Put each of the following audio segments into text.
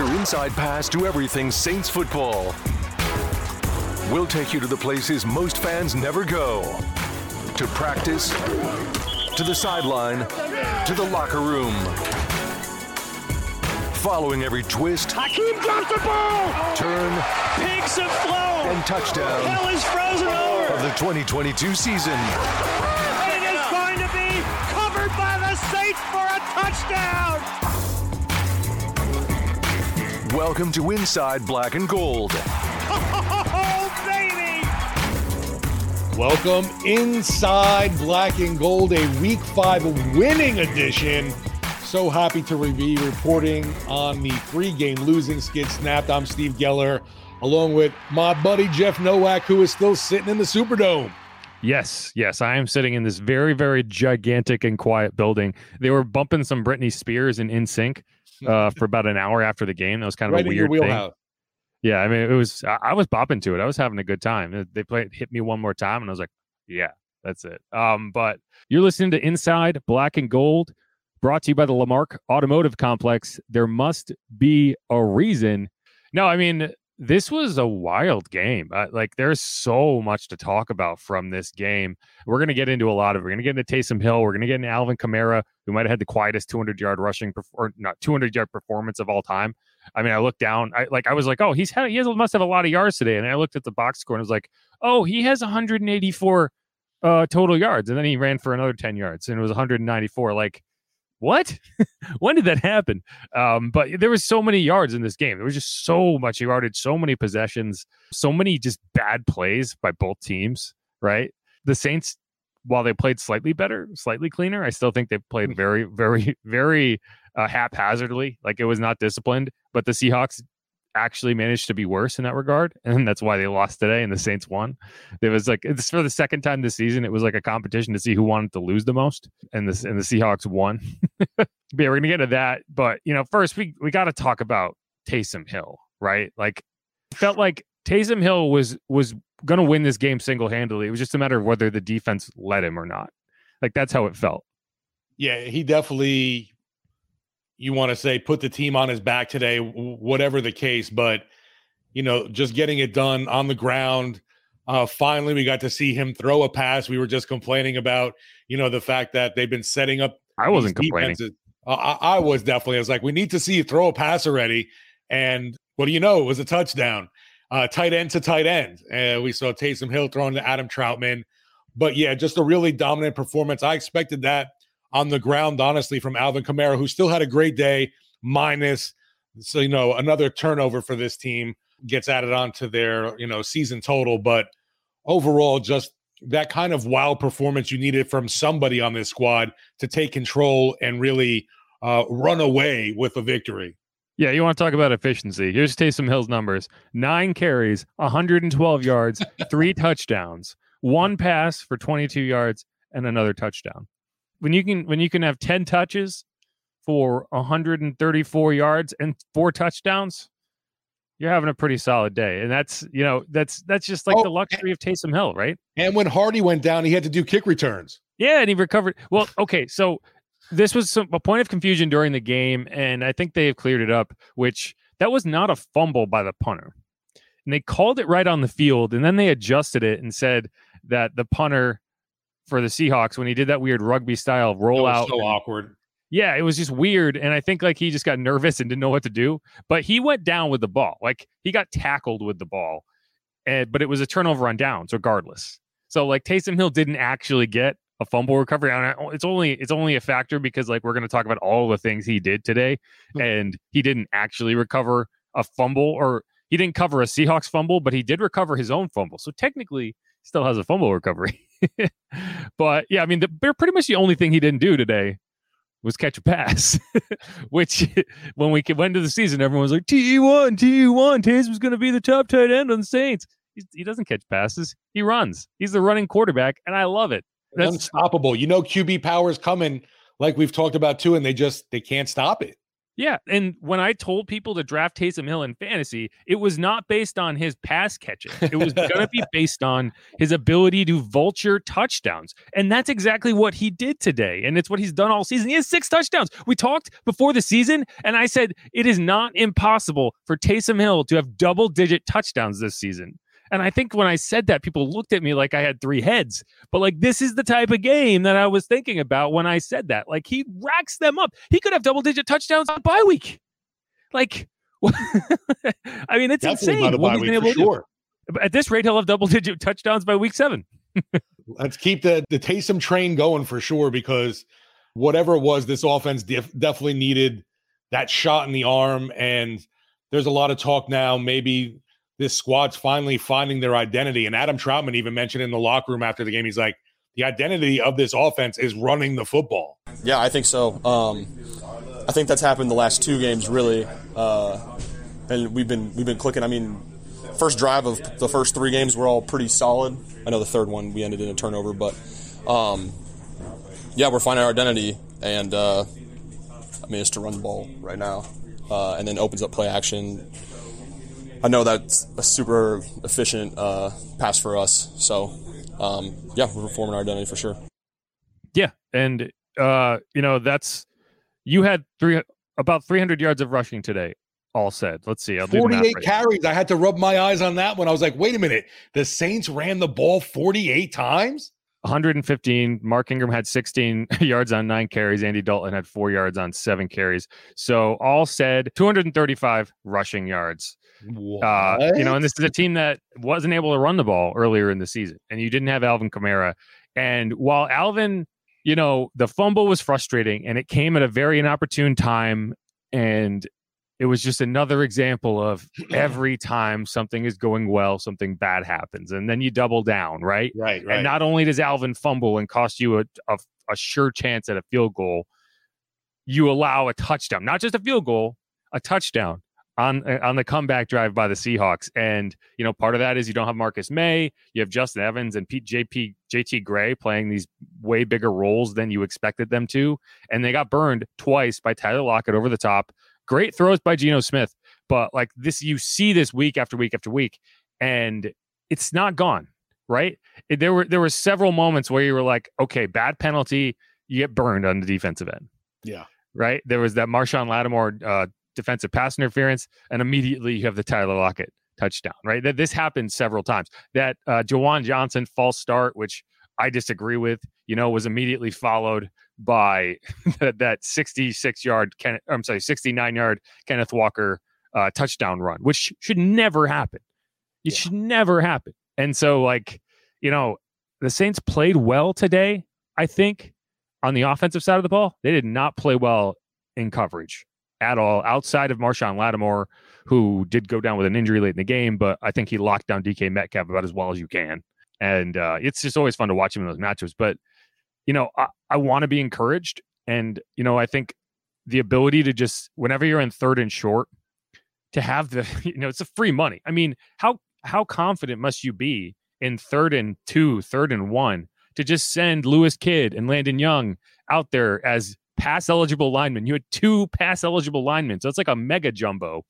Your inside pass to everything Saints football. We'll take you to the places most fans never go to practice, to the sideline, to the locker room. Following every twist, Hakeem the ball! turn, Pigs have flown! and touchdown Hell is frozen over! of the 2022 season. Welcome to Inside Black and Gold. Oh, baby! Welcome inside Black and Gold, a Week 5 winning edition. So happy to be reporting on the three game losing skid snapped. I'm Steve Geller, along with my buddy Jeff Nowak, who is still sitting in the Superdome. Yes, yes, I am sitting in this very, very gigantic and quiet building. They were bumping some Britney Spears and NSYNC uh, for about an hour after the game. That was kind of right a weird thing. Yeah, I mean, it was. I, I was bopping to it. I was having a good time. They played "Hit Me One More Time," and I was like, "Yeah, that's it." Um, but you're listening to Inside Black and Gold, brought to you by the Lamarque Automotive Complex. There must be a reason. No, I mean, this was a wild game. Uh, like, there's so much to talk about from this game. We're going to get into a lot of it. We're going to get into Taysom Hill. We're going to get into Alvin Kamara, who might have had the quietest 200 yard rushing, perf- or not 200 yard performance of all time. I mean, I looked down, I like, I was like, oh, he's had, he has, must have a lot of yards today. And I looked at the box score and I was like, oh, he has 184 uh, total yards. And then he ran for another 10 yards and it was 194. Like, what? when did that happen? Um, but there was so many yards in this game. There was just so much yardage, so many possessions, so many just bad plays by both teams. Right? The Saints, while they played slightly better, slightly cleaner, I still think they played very, very, very uh, haphazardly. Like it was not disciplined. But the Seahawks actually managed to be worse in that regard, and that's why they lost today and the Saints won. It was like it's for the second time this season. It was like a competition to see who wanted to lose the most, and this and the Seahawks won. yeah, we're gonna get to that. But you know, first we we got to talk about Taysom Hill, right? Like, felt like Taysom Hill was was gonna win this game single handedly. It was just a matter of whether the defense let him or not. Like that's how it felt. Yeah, he definitely, you want to say, put the team on his back today, whatever the case. But, you know, just getting it done on the ground. Uh, finally, we got to see him throw a pass. We were just complaining about, you know, the fact that they've been setting up. I wasn't complaining. Uh, I, I was definitely. I was like, we need to see you throw a pass already. And what do you know? It was a touchdown, uh, tight end to tight end. Uh, we saw Taysom Hill throwing to Adam Trautman. But yeah, just a really dominant performance. I expected that on the ground, honestly, from Alvin Kamara, who still had a great day, minus, so, you know, another turnover for this team gets added on to their, you know, season total. But overall, just that kind of wild performance you needed from somebody on this squad to take control and really uh, run away with a victory. Yeah, you want to talk about efficiency. Here's Taysom Hill's numbers nine carries, 112 yards, three touchdowns, one pass for 22 yards, and another touchdown. When you can when you can have 10 touches for 134 yards and four touchdowns, you're having a pretty solid day. And that's, you know, that's that's just like Oh, the luxury of Taysom Hill, right? And when Harty went down, he had to do kick returns. Yeah, and he recovered. Well, okay, so this was some, a point of confusion during the game, and I think they have cleared it up. Which that was not a fumble by the punter, and they called it right on the field, and then they adjusted it and said that the punter for the Seahawks when he did that weird rugby style That roll was out, so awkward. yeah, it was just weird, and I think like he just got nervous and didn't know what to do. But he went down with the ball, like he got tackled with the ball, and but it was a turnover on downs regardless. So like Taysom Hill didn't actually get a fumble recovery. And it's only it's only a factor because like we're going to talk about all the things he did today, mm. and he didn't actually recover a fumble or he didn't cover a Seahawks fumble, but he did recover his own fumble. So technically, he still has a fumble recovery. but yeah, I mean, the, they're pretty much the only thing he didn't do today was catch a pass, which when we went into the season, everyone was like, TE1, TE1, Taysom's going to be the top tight end on the Saints. He's, he doesn't catch passes. He runs. He's the running quarterback, and I love it. That's, Unstoppable. You know, QB power is coming, like we've talked about too, and they just they can't stop it. Yeah. And when I told people to draft Taysom Hill in fantasy, it was not based on his pass catching. It was going to be based on his ability to vulture touchdowns. And that's exactly what he did today. And it's what he's done all season. He has six touchdowns. We talked before the season, and I said it is not impossible for Taysom Hill to have double digit touchdowns this season. And I think when I said that, people looked at me like I had three heads. But like, this is the type of game that I was thinking about when I said that. Like, he racks them up. He could have double digit touchdowns on bye week. Like, I mean, it's Definitely insane. what week able to sure. At this rate, he'll have double digit touchdowns by week seven. Let's keep the the Taysom train going for sure because whatever it was, this offense def- definitely needed that shot in the arm. And there's a lot of talk now. Maybe this squad's finally finding their identity. And Adam Trautman even mentioned in the locker room after the game, he's like, the identity of this offense is running the football. Yeah, I think so. Um, I think that's happened the last two games, really, uh, and we've been we've been clicking. I mean, first drive of the first three games were all pretty solid. I know the third one we ended in a turnover, but um, yeah, we're finding our identity, and uh, I mean, it's to run the ball right now, uh, and then opens up play action. I know that's a super efficient uh, pass for us, so um, yeah, we're forming our identity for sure. Yeah, and uh, you know that's you had three about 300 yards of rushing today. All said. Let's see. I'll do the 48 right. carries. I had to rub my eyes on that one. I was like, wait a minute. The Saints ran the ball 48 times? 115. Mark Ingram had 16 yards on nine carries. Andy Dalton had four yards on seven carries. So all said, 235 rushing yards. Uh, you know, and this is a team that wasn't able to run the ball earlier in the season, and you didn't have Alvin Kamara. And while Alvin, you know, the fumble was frustrating, and it came at a very inopportune time, and it was just another example of every time something is going well, something bad happens, and then you double down, right? right, right. And not only does Alvin fumble and cost you a, a, a sure chance at a field goal, you allow a touchdown, not just a field goal, a touchdown on uh, on the comeback drive by the Seahawks. And you know, part of that is you don't have Marcus Maye, you have Justin Evans and Pete JP JT Gray playing these way bigger roles than you expected them to, and they got burned twice by Tyler Lockett over the top. Great throws by Geno Smith, but like this, you see this week after week after week, and it's not gone. Right? There were there were several moments where you were like, okay, bad penalty, you get burned on the defensive end yeah. right? There was that Marshon Lattimore uh, defensive pass interference, and immediately you have the Tyler Lockett touchdown, right? That this happened several times. That uh, Juwan Johnson false start, which I disagree with, you know, was immediately followed by that, that 66 yard, Ken, I'm sorry, 69 yard Kenneth Walker uh, touchdown run, which should never happen. It should never happen. And so, like, you know, the Saints played well today, I think, on the offensive side of the ball. They did not play well in coverage at all, outside of Marshon Lattimore, who did go down with an injury late in the game, but I think he locked down DK Metcalf about as well as you can. And uh, it's just always fun to watch him in those matchups. But, you know, I, I want to be encouraged. And, you know, I think the ability to just, whenever you're in third and short, to have the, you know, it's a free money. I mean, how, how confident must you be in third and two, third and one to just send Lewis Kidd and Landon Young out there as pass eligible linemen? You had two pass eligible linemen. So it's like a mega jumbo.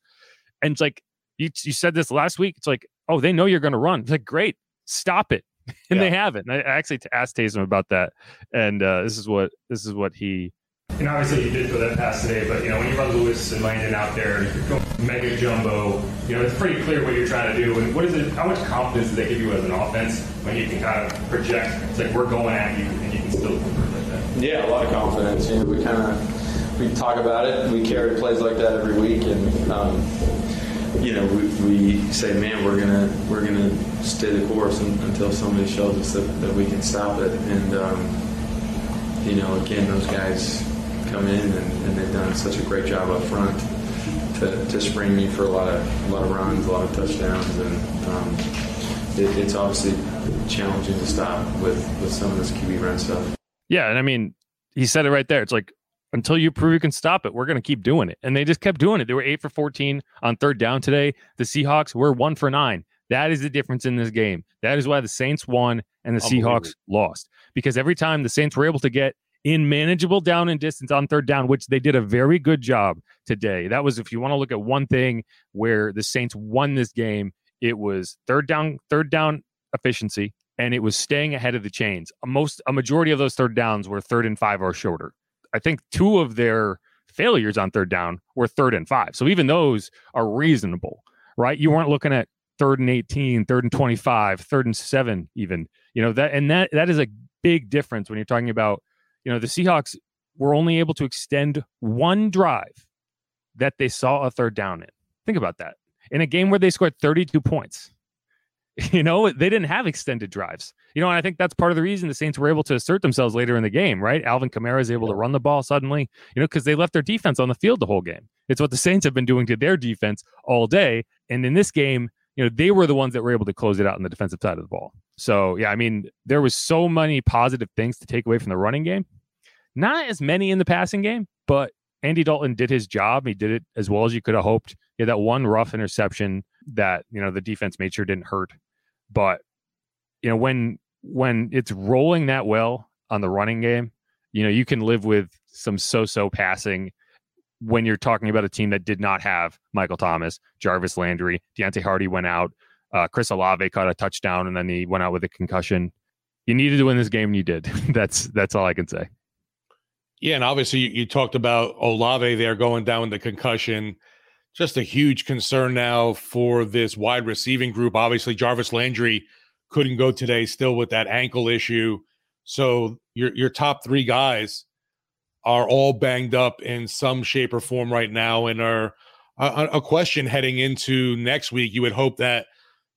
And it's like, You you said this last week. It's like, oh, they know you're going to run. It's like, great, stop it, and Yeah. they haven't. I I actually asked Taysom about that, and uh, this is what this is what he And obviously you did throw that pass today, but you know when you run Lewis and Landon out there, you're going mega jumbo. You know it's pretty clear what you're trying to do. And what is it? How much confidence does that give you as an offense when you can kind of project? It's like we're going at you, and you can still convert like that. Yeah, a lot of confidence. You know, we kind of we talk about it. We carry plays like that every week, and um, you know, we, we say, man, we're gonna we're gonna stay the course until somebody shows us that, that we can stop it. And um, you know, again, those guys come in and, and they've done such a great job up front to, to spring me for a lot of a lot of runs, a lot of touchdowns, and um, it, it's obviously challenging to stop with with some of this QB run stuff. Yeah, and I mean, he said it right there. It's like until you prove you can stop it, we're going to keep doing it. And they just kept doing it. They were eight for 14 on third down today. The Seahawks were one for nine. That is the difference in this game. That is why the Saints won and the Seahawks lost. Because every time the Saints were able to get in manageable down and distance on third down, which they did a very good job today. That was, if you want to look at one thing where the Saints won this game, it was third down, third down efficiency, and it was staying ahead of the chains. A most a majority of those third downs were third and five or shorter. I think two of their failures on third down were third and five. So even those are reasonable, right? You weren't looking at third and 18, third and 25, third and seven, even, you know, that, and that, that is a big difference when you're talking about, you know, the Seahawks were only able to extend one drive that they saw a third down in. Think about that. In a game where they scored 32 points, you know, they didn't have extended drives. You know, and I think that's part of the reason the Saints were able to assert themselves later in the game, right? Alvin Kamara is able to run the ball suddenly, you know, because they left their defense on the field the whole game. It's what the Saints have been doing to their defense all day. And in this game, you know, they were the ones that were able to close it out on the defensive side of the ball. So, yeah, I mean, there was so many positive things to take away from the running game. Not as many in the passing game, but Andy Dalton did his job. He did it as well as you could have hoped. He had that one rough interception that, you know, the defense made sure didn't hurt. But, you know, when when it's rolling that well on the running game, you know, you can live with some so-so passing when you're talking about a team that did not have Michael Thomas, Jarvis Landry, Deonte Harty went out, uh, Chris Olave caught a touchdown, and then he went out with a concussion. You needed to win this game, and you did. that's that's all I can say. Yeah, and obviously you, you talked about Olave there going down with the concussion. Just a huge concern now for this wide receiving group. Obviously, Jarvis Landry couldn't go today, still with that ankle issue. So your your top three guys are all banged up in some shape or form right now, and are a, a question heading into next week. You would hope that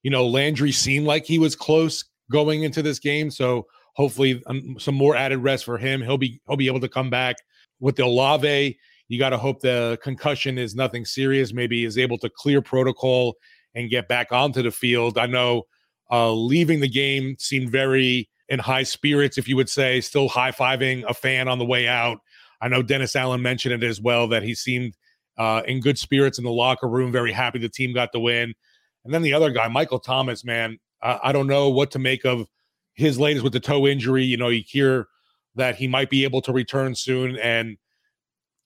you know Landry seemed like he was close going into this game, so hopefully um, some more added rest for him. He'll be he'll be able to come back with the Olave. You got to hope the concussion is nothing serious. Maybe is able to clear protocol and get back onto the field. I know uh, leaving the game seemed very in high spirits, if you would say, still high fiving a fan on the way out. I know Dennis Allen mentioned it as well that he seemed uh, in good spirits in the locker room, very happy the team got the win. And then the other guy, Michael Thomas, man, I, I don't know what to make of his latest with the toe injury. You know, you hear that he might be able to return soon, and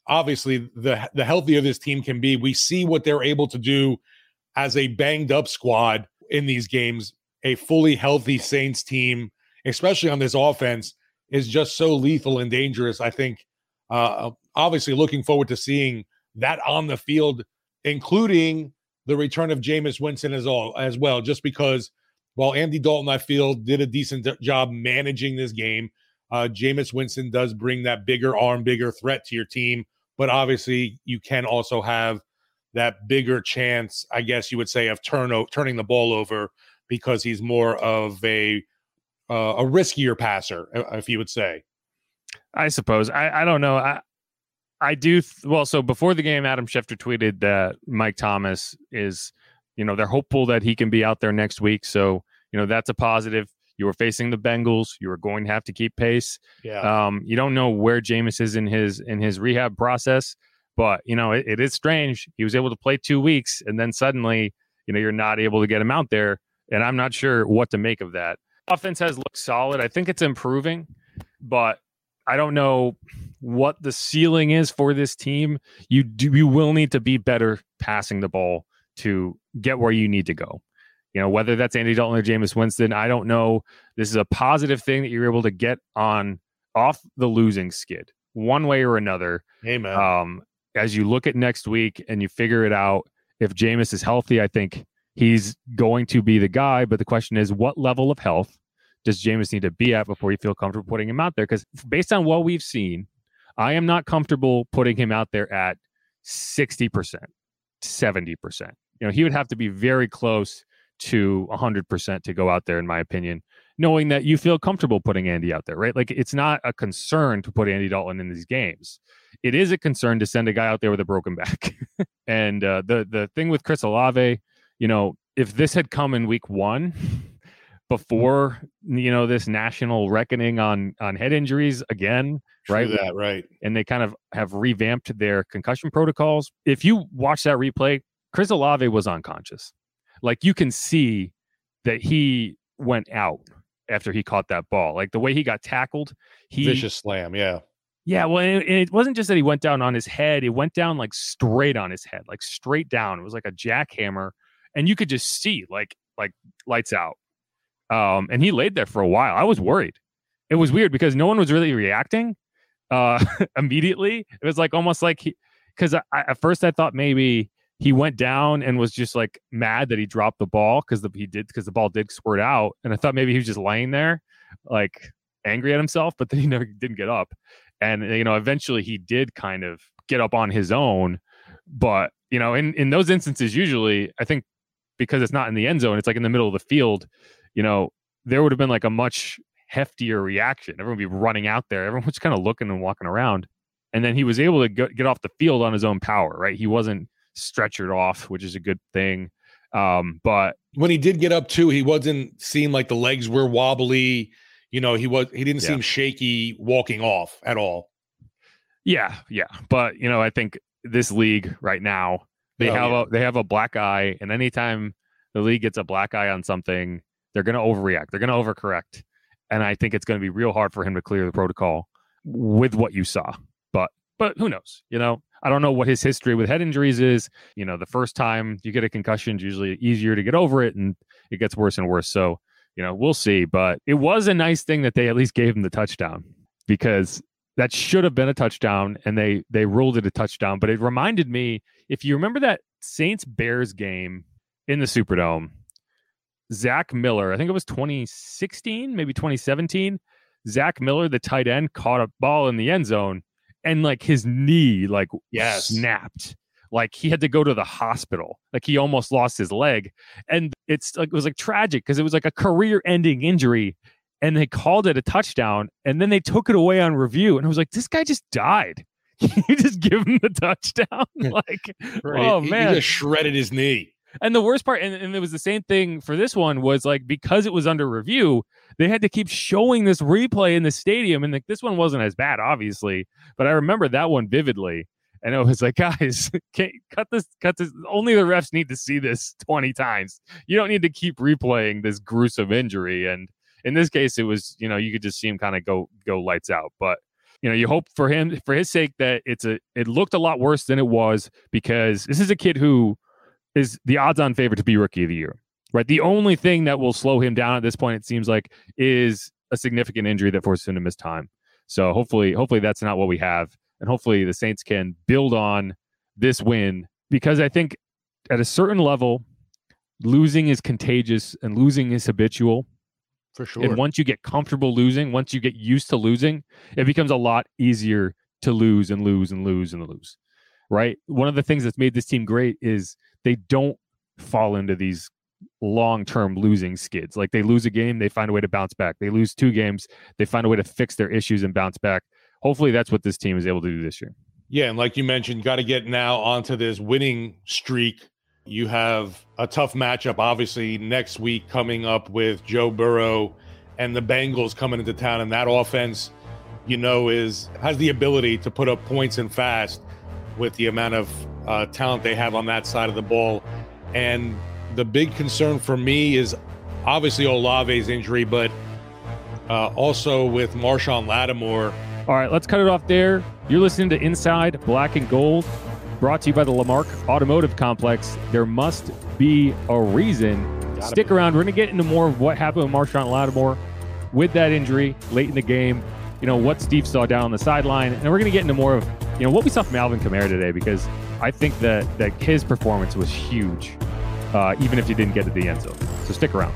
obviously, the the healthier this team can be, we see what they're able to do as a banged up squad in these games. A fully healthy Saints team, especially on this offense, is just so lethal and dangerous. I think, uh, obviously, looking forward to seeing that on the field, including the return of Jameis Winston as all as well, just because while Andy Dalton, I feel, did a decent job managing this game, uh, Jameis Winston does bring that bigger arm, bigger threat to your team. But obviously, you can also have that bigger chance, I guess you would say, of turn o- turning the ball over because he's more of a uh, a riskier passer, uh, if you would say. I suppose. I, I don't know. I I do th- well. So before the game, Adam Schefter tweeted that Mike Thomas is, you know, they're hopeful that he can be out there next week. So you know that's a positive. You were facing the Bengals. You were going to have to keep pace. Yeah. Um, you don't know where Jameis is in his in his rehab process, but you know it, it is strange. He was able to play two weeks, and then suddenly, you know, you're not able to get him out there. And I'm not sure what to make of that. Offense has looked solid. I think it's improving, but I don't know what the ceiling is for this team. You do you will need to be better passing the ball to get where you need to go. You know, whether that's Andy Dalton or Jameis Winston, I don't know. This is a positive thing that you're able to get on off the losing skid one way or another. Amen. Um, as you look at next week and you figure it out, if Jameis is healthy, I think he's going to be the guy. But the question is, what level of health does Jameis need to be at before you feel comfortable putting him out there? Because based on what we've seen, I am not comfortable putting him out there at 60%, 70%. You know, he would have to be very close to 100% to go out there, in my opinion, knowing that you feel comfortable putting Andy out there, right? Like it's not a concern to put Andy Dalton in these games. It is a concern to send a guy out there with a broken back. and uh, the the thing with Chris Olave, you know, if this had come in week one, before you know this national reckoning on on head injuries again True right that right and they kind of have revamped their concussion protocols if you watch that replay chris olave was unconscious like you can see that he went out after he caught that ball like the way he got tackled he vicious slam yeah yeah well and it, it wasn't just that he went down on his head it went down like straight on his head like straight down it was like a jackhammer and you could just see like like lights out um, and he laid there for a while. I was worried. It was weird because no one was really reacting uh, immediately. It was like almost like he, because at first I thought maybe he went down and was just like mad that he dropped the ball because the he did because the ball did squirt out, and I thought maybe he was just laying there like angry at himself, but then he never didn't get up, and you know eventually he did kind of get up on his own, but you know in in those instances usually I think because it's not in the end zone, it's like in the middle of the field you know, there would have been like a much heftier reaction. Everyone would be running out there. Everyone was kind of looking and walking around. And then he was able to get, get off the field on his own power, right? He wasn't stretchered off, which is a good thing. Um, but when he did get up too, he wasn't seem like the legs were wobbly. You know, he was he didn't yeah. seem shaky walking off at all. Yeah, yeah. But you know, I think this league right now, they oh, have yeah. a they have a black eye, and anytime the league gets a black eye on something, they're going to overreact. They're going to overcorrect. And I think it's going to be real hard for him to clear the protocol with what you saw. But but who knows? You know, I don't know what his history with head injuries is. You know, the first time you get a concussion is usually easier to get over it and it gets worse and worse. So, you know, we'll see. But it was a nice thing that they at least gave him the touchdown because that should have been a touchdown and they they ruled it a touchdown. But it reminded me, if you remember that Saints Bears game in the Superdome, Zach Miller, I think it was 2016, maybe 2017. Zach Miller, the tight end, caught a ball in the end zone and like his knee like yes. snapped. Like he had to go to the hospital. Like he almost lost his leg. And it's like it was like tragic because it was like a career ending injury. And they called it a touchdown and then they took it away on review. And I was like, this guy just died. you just give him the touchdown? like, right. oh man. He just shredded his knee. And the worst part, and, and it was the same thing for this one, was like because it was under review, they had to keep showing this replay in the stadium. And like this one wasn't as bad, obviously, but I remember that one vividly. And it was like, guys, cut this, cut this. Only the refs need to see this 20 times. You don't need to keep replaying this gruesome injury. And in this case, it was, you know, you could just see him kind of go go lights out. But you know, you hope for him, for his sake, that it's a it looked a lot worse than it was because this is a kid who is the odds on favorite to be rookie of the year. Right. The only thing that will slow him down at this point, it seems like, is a significant injury that forces him to miss time. So hopefully, hopefully that's not what we have. And hopefully the Saints can build on this win because I think at a certain level, losing is contagious and losing is habitual. For sure. And once you get comfortable losing, once you get used to losing, it becomes a lot easier to lose and lose and lose and lose. Right. One of the things that's made this team great is they don't fall into these long-term losing skids. Like they lose a game, they find a way to bounce back. They lose two games, they find a way to fix their issues and bounce back. Hopefully that's what this team is able to do this year. Yeah, and like you mentioned, got to get now onto this winning streak. You have a tough matchup obviously next week coming up with Joe Burrow and the Bengals coming into town and that offense you know is has the ability to put up points and fast with the amount of uh, talent they have on that side of the ball. And the big concern for me is obviously Olave's injury, but uh, also with Marshon Lattimore. All right, let's cut it off there. You're listening to Inside Black and Gold. brought to you by the Lamarque Automotive Complex. There must be a reason. Gotta Stick be. around. We're going to get into more of what happened with Marshon Lattimore with that injury late in the game. You know, what Steve saw down on the sideline. And we're going to get into more of, you know, what we saw from Alvin Kamara today because I think that, that his performance was huge, uh, even if you didn't get to the end zone. So stick around.